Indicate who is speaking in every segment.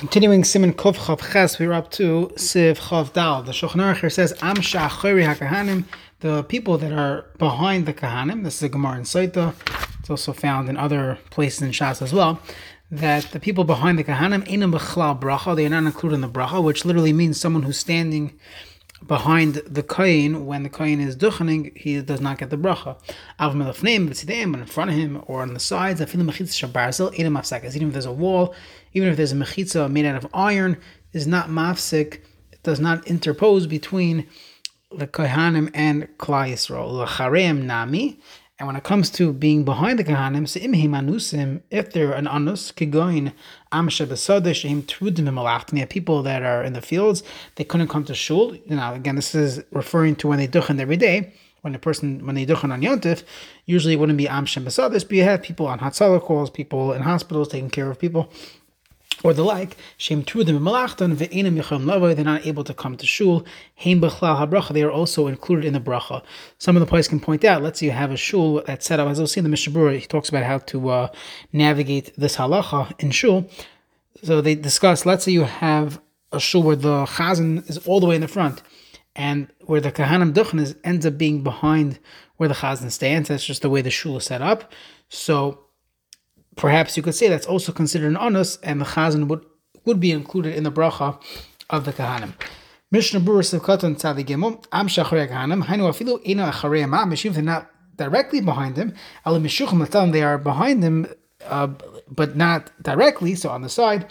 Speaker 1: Continuing Siman Kov Chav Ches, we are up to Siv Chav Dal. The Shulchan Aruch says, Am Shachori HaKahanim, the people that are behind the Kahanim, this is a Gemara in Sotah, it's also found in other places in Shas as well, that the people behind the Kahanim, Einam Bechlal Bracha, they are not included in the Bracha, which literally means someone who's standing behind the kohen when the kohen is duchening, he does not get the bracha. Av melafneim b'tzideim, but in front of him or on the sides, afilim mechitza shabarzel edim mafsek. Even if there's a wall, even if there's a mechitza made out of iron, is not mafsik. It does not interpose between the kohanim and klal yisrael. L'chareim nami, and when it comes to being behind the Kahanim, anusim, if they're an anus, kigoin amsha besada shehim trudim people that are in the fields, they couldn't come to shul. Know, again, this is referring to when they duchen every day. When a person, when they duchen on yontif, usually it wouldn't be amsha besadas, but you have people on hatzalah calls, people in hospitals taking care of people or the like, they're not able to come to Shul. Heim Bechlal HaBracha, they are also included in the Bracha. Some of the places can point out, let's say you have a Shul that's set up, as we'll see in the Mishnah he talks about how to uh, navigate this halacha in Shul. So they discuss, let's say you have a Shul where the Chazan is all the way in the front, and where the Kahanim Duchen is, ends up being behind where the Chazan stands. That's just the way the Shul is set up. So perhaps you could say that's also considered an onus, and the chazan would would be included in the bracha of the kahanim. Mishnah Berurah Sivkatan Tzadi Gimel Am Shacharei Kahanim Hainu Afilu Ina Acharei Am Mishiv they're not directly behind him. Alim Mishuchim Latam they are behind him, uh, but not directly. So on the side.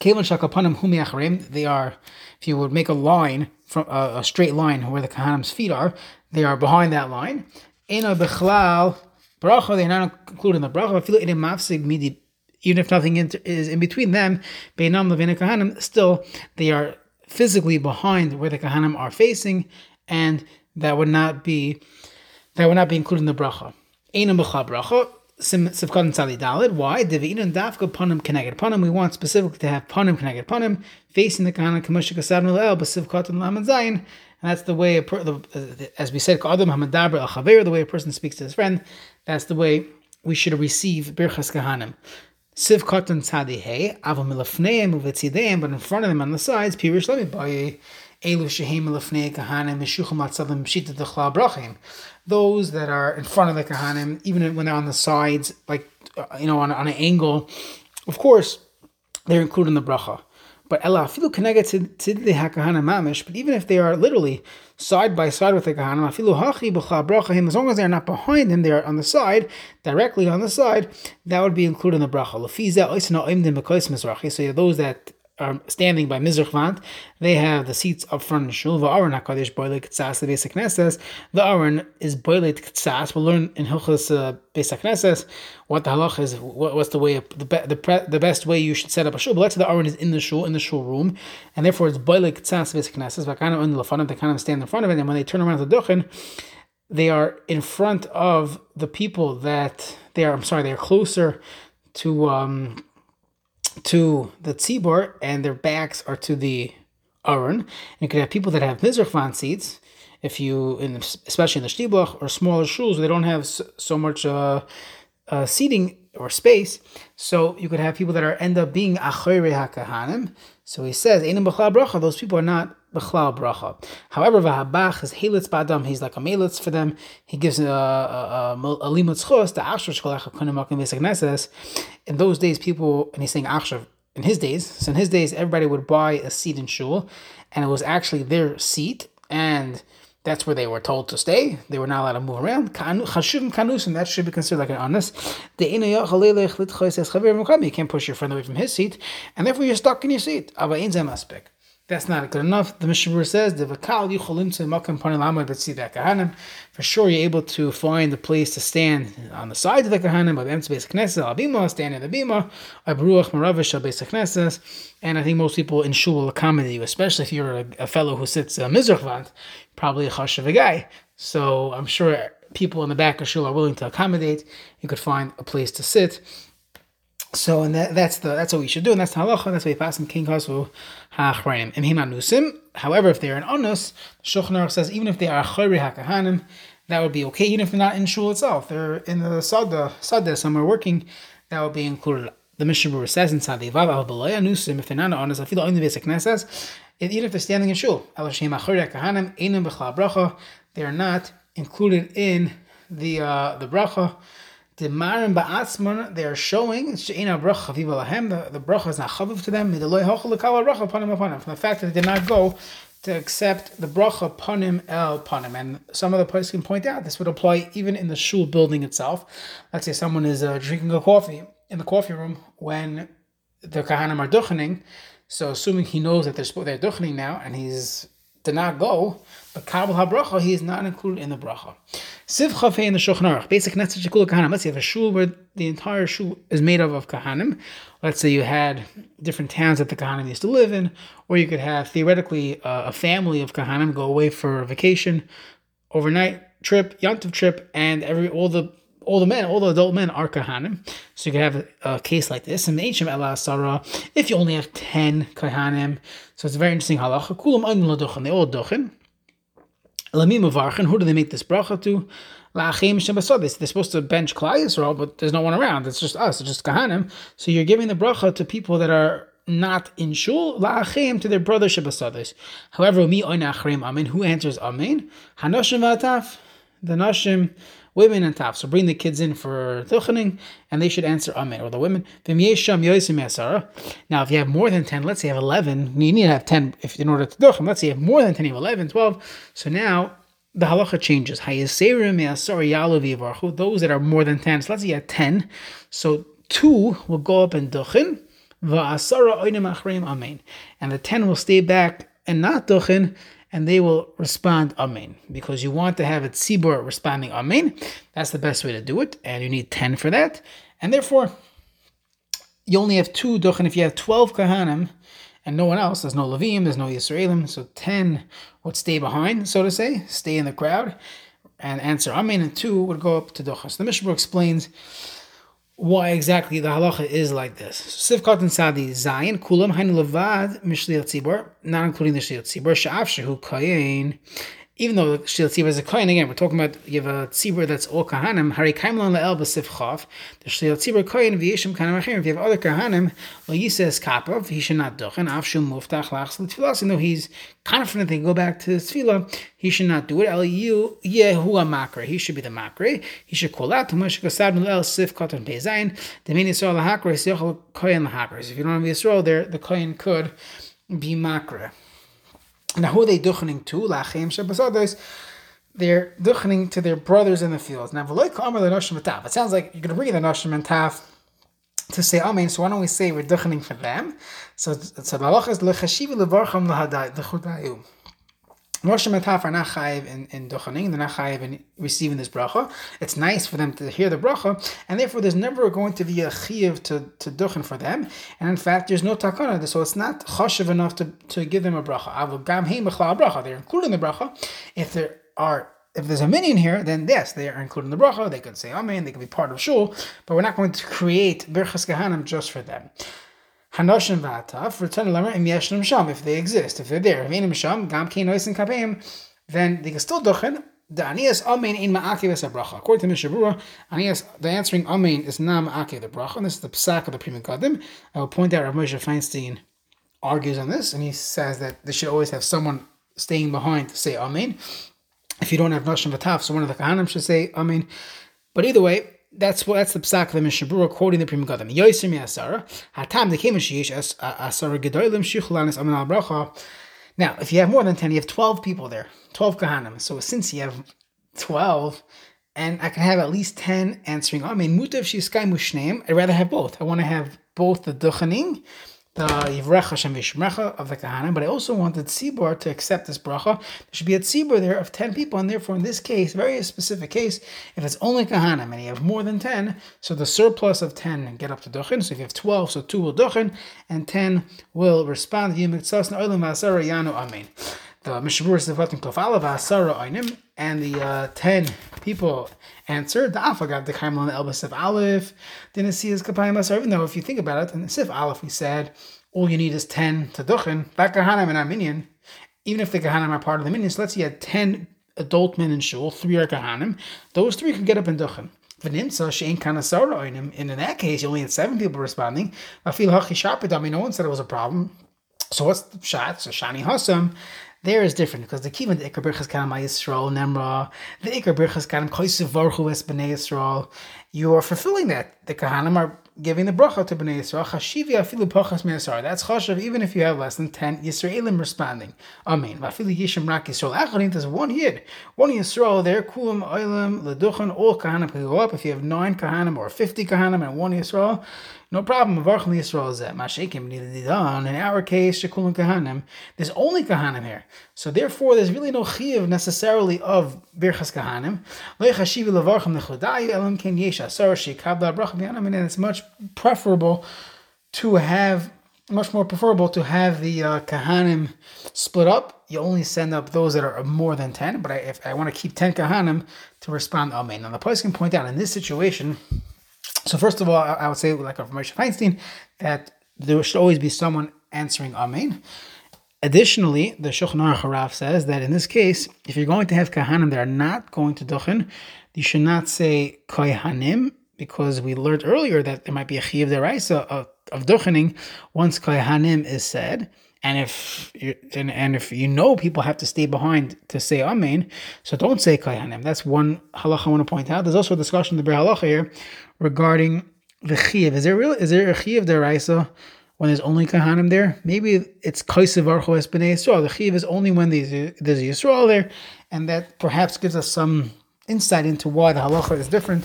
Speaker 1: Kevon Shakapanim Humi Acharim they are. If you would make a line from uh, a straight line where the kahanim's feet are, they are behind that line. Ina Bechlal bracha, they're not included in the bracha. Even if nothing is in between them, still they are physically behind where the kahanim are facing, and that would not be that would not be included in the bracha. Einam bracha. Sivkatan Tzali Dalid. Why? Devi'in dafka panim panim. We want specifically to have panim connected panim facing the kahanim kamushik asad milel b'sivkatan laman zayin. And that's the way, the, uh, as we said, Adam Hamadabra al Chaver, the way a person speaks to his friend. That's the way we should receive Birchas Kahanim. Siv Katan Tzadi Hey, Avam Milafneim Uvitzideim, but in front of them on the sides, Pirish Lemi by Kahanim. Those that are in front of the Kahanim, even when they're on the sides, like, uh, you know, on, on an angle, of course, they're included in the bracha. But ella to the hakahana mamish. But even if they are literally side by side with the kahana, afilu hachi. As long as they are not behind him, they are on the side, directly on the side. That would be included in the bracha. So those that are um, by Mizrach They have the seats up front in Shul. Va'aron HaKadosh boilet k'tzas the Beis. The Aron is boilet k'tzas. We'll learn in Hilchas uh, Beis HaKnesses what the halach is, what, what's the way, the, be, the, pre, the best way you should set up a Shul. But let's say the Aron is in the Shul, in the Shul room, and therefore it's boilet k'tzas Beis HaKnesses. V'kana on the Lefanim, they kind of stand in front of it, and when they turn around to the Duchen, they are in front of the people that they are, I'm sorry, they are closer to, um, to the tzibor and their backs are to the aron. And you could have people that have mizrachvan seats. If you, in, especially in the shtiblach or smaller shuls, they don't have so much uh, uh, seating or space. So you could have people that are end up being achore hakahanim. So he says. Those people are not b'chlal bracha. However, v'habach is helitz b'adam. He's like a melitz for them. He gives uh, uh, uh, a a, a, a limut chos to ashur shkolach hakunim makim In those days, people and he's saying ashur in his days. So in his days, everybody would buy a seat in shul, and it was actually their seat and that's where they were told to stay. They were not allowed to move around. Chashuvim kanusim, that should be considered like an honest. You can't push your friend away from his seat, and therefore you're stuck in your seat. That's not good enough. The Mishnah says, "The vakal yucholim to makam panilamad b'tzidek kahanim." For sure, you're able to find a place to stand on the sides of the kahanim, by the base knesset, al bima, stand in the bima, abruach maravish al knesset. And I think most people in shul will accommodate you, especially if you're a, a fellow who sits uh, mizrachvant, probably a chash of a guy. So I'm sure people in the back of shul are willing to accommodate. You could find a place to sit. So and that, that's the that's what we should do, and that's the halacha. That's why pass in king kasu ha'achrayim and himanusim. However, if they are an onus, Shulchan says even if they are achayri hakahanim, that would be okay. Even if they're not in shul itself, they're in the sada sada somewhere working, that would be included. the Mishnah says in the Vav al Balaya Nusim, if they're not honest, I feel only basic Knesses, even if they're standing in shul, they are not included in the uh, the bracha. The marim ba'atzman, they are showing she'ina bracha Viva lahem. The the bracha is not chaviv to them. The loy hochel lekala bracha upon him upon him. From the fact that they did not go to accept the bracha panim el panim. And some of the places can point out this would apply even in the shul building itself. Let's say someone is uh, drinking a coffee in the coffee room when the kahanim are duchening. So assuming he knows that they're they're duchening now and he's did not go, but kabel habracha he is not included in the bracha. Siv chafei in the Shulchan basic netzach shekul kahanim. Let's say you have a shul where the entire shul is made up of kahanim. Let's say you had different towns that the kahanim used to live in, or you could have theoretically uh, a family of kahanim go away for a vacation, overnight trip, yontiv trip, and every all the all the men, all the adult men are kahanim. So you could have a, a case like this. And Him Ela Sarah, if you only have 10 kahanim, so it's a very interesting halacha. Kulam they all duchen. Who do they make this bracha to? They're supposed to bench Klai Yisrael, but there's no one around. It's just us, it's just kahanim. So you're giving the bracha to people that are not in shul, la'achim to their brother Shabasodis. However, mi oinachrim amen. Who answers amen? Hanoshim v'ataf. The nashim women and top. So bring the kids in for tuchening, and they should answer amen. Or the women. Now, if you have more than 10, let's say you have 11, you need to have 10 if in order to duchen. Let's say you have more than 10, you have 11, 12. So now the halacha changes. Those that are more than 10. So let's say you have 10. So two will go up and duchen. And the 10 will stay back and not duchen and they will respond Amen. Because you want to have a tzibur responding Amen. That's the best way to do it, and you need 10 for that. And therefore, you only have two duchen. If you have 12 kahanim and no one else, there's no Levim, there's no Yisraelim, so 10 would stay behind, so to say, stay in the crowd and answer Amen, and two would go up to duchen. So the Mishnah explains why exactly the halacha is like this. Sivkat and Sadi Zayin Kulam Hain Levad Mishliat Tzibor, not including the Shliat Tzibor, Sha'af Shehu Kayin even though the Shil Tzibur is a Kohen, again, we're talking about you have a Tzibur that's all Kahanim, Hari Kaimlon Le'el B'Sif Chav, the Shil Tzibur Kohen V'Yishim Kahanim Achim, if you have other Kahanim, Lo Yises Kapov, he should not duchen, Av Shum Muftach Lachs L'Tfilas, even though he's confident they go back to his Tfilah, he should not do it, El Yu Yehu Makre, he should be the Makre, he should call out, Tumash Kasad Le'el Sif Kotan Pezayin, Demin Yisrael L'Hakre, Yochel Kohen L'Hakre, if you don't have Yisrael there, the Kohen could be Makre. Now, who are they duchening to? Lachim shebasados. They're duchening to their brothers in the fields. Now. It sounds like you're going to bring the noshim and taf to say amen. So why don't we say we're duchening for them? So, so the halacha is Rosh Mataf are not chayiv in, in duchening, they're not chayiv in receiving this bracha. It's nice for them to hear the bracha, and therefore there's never going to be a chiyiv to, to duchen for them. And in fact, there's no takana, so it's not chashiv enough to, to give them a bracha. They're including the bracha. If there are if there's a minion here, then yes, they are including the bracha. They could say amen. They could be part of shul, but we're not going to create birchas kahanim just for them. Hanoshim v'ataf, return lemer im yeshnim sham, if they exist, if they're there. If sham, gam ki nois kapim, then they can still duchen. The anias amen in ma'akiv es bracha. According to Mishabura, anias, the answering amen is na ma'akiv the bracha, and this is the psak of the Pri Megadim. I will point out Rav Moshe Feinstein argues on this, and he says that they should always have someone staying behind to say amen. If you don't have Noshim Vataf, so one of the Kahanim should say amen. But either way, that's what that's the psak of the Mishabura quoting the Pri Megadim. Yosim Yasara Hatam the Kemishish as uh, Asara Shichulanis Amin Al Bracha. Now, if you have more than ten, you have twelve people there, twelve kahanim. So since you have twelve, and I can have at least ten answering Amen. Mutav Shiskai Mushneim. I'd rather have both. I want to have both the duchening the Yivrecha Hashem of the Kahana, but I also wanted Tzibor to accept this bracha. There should be a Tzibor there of 10 people, and therefore in this case, very specific case, if it's only Kahana and you have more than 10, so the surplus of 10 get up to Duchen. So if you have 12, so 2 will Duchen, and 10 will respond. The Mishabur is devoting Klofala Vasara Ainim, and the uh, 10 people answered the Afagad the Kaimlan Elba Sif Aleph didn't see his Kapayim Asar, even though if you think about it, in the Sif Aleph we said all you need is 10 to Duchen, back Kahanim and Arminian, even if the Kahanim are part of the minions, so let's say you had 10 adult men in Shul, three are Kahanim, those three can get up in Duchen. V'nimsa she'en kanasara oinim. And in that case, you only had seven people responding. I feel hachi shapit. I mean, no one said it was a problem. So what's the shot? So shani hasam. There is different because the kivan the ikar birchas kanam Yisrael nemra the ikar birchas kanam koisiv vorchu es bnei Yisrael. You are fulfilling that. The kahanim are giving the bracha to Bnei Yisrael. Chashivi afilu pachas me'asar. That's chashav even if you have less than 10 Yisraelim responding. Amen. Vafilu yishim rak Yisrael. Acharim, there's one yid. One Yisrael there. Kulam oilam leduchan. All kahanim can go up. If you have 9 kahanim or 50 kahanim and 1 Yisrael, no problem. Varchim Yisrael zeh. Mashikim nididan. In our case, shekulim kahanim. There's only kahanim here. So therefore, there's really no chiv necessarily of birchas kahanim. Lo chashivi levarchim nechudayu elam ken. And it's much preferable to have much more preferable to have the uh, kahanim split up. You only send up those that are more than ten. But I, if I want to keep ten kahanim to respond, amen. Now the place can point out in this situation. So first of all, I, would say, like from Moshe Feinstein, that there should always be someone answering amen. Additionally, the Shulchan Aruch Harav says that in this case, if you're going to have kahanim that are not going to duchen, you should not say kohanim because we learned earlier that there might be a chiv deraisa of, of duchening once kohanim is said. And if you, and, and if you know people have to stay behind to say amen, so don't say kohanim. That's one halacha I want to point out. There's also a discussion in the Halacha here regarding the chiv. Is there real? Is there a chiv deraisa? when there's only Kahanim there. Maybe it's Kaisev Archo Es B'nai Yisrael. The Chiv is only when there's a, there's a Yisrael there, and that perhaps gives us some insight into why the halacha is different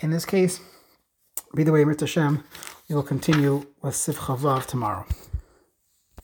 Speaker 1: in this case. By the way, Mitzvah Hashem, we will continue with Sif Chavav tomorrow.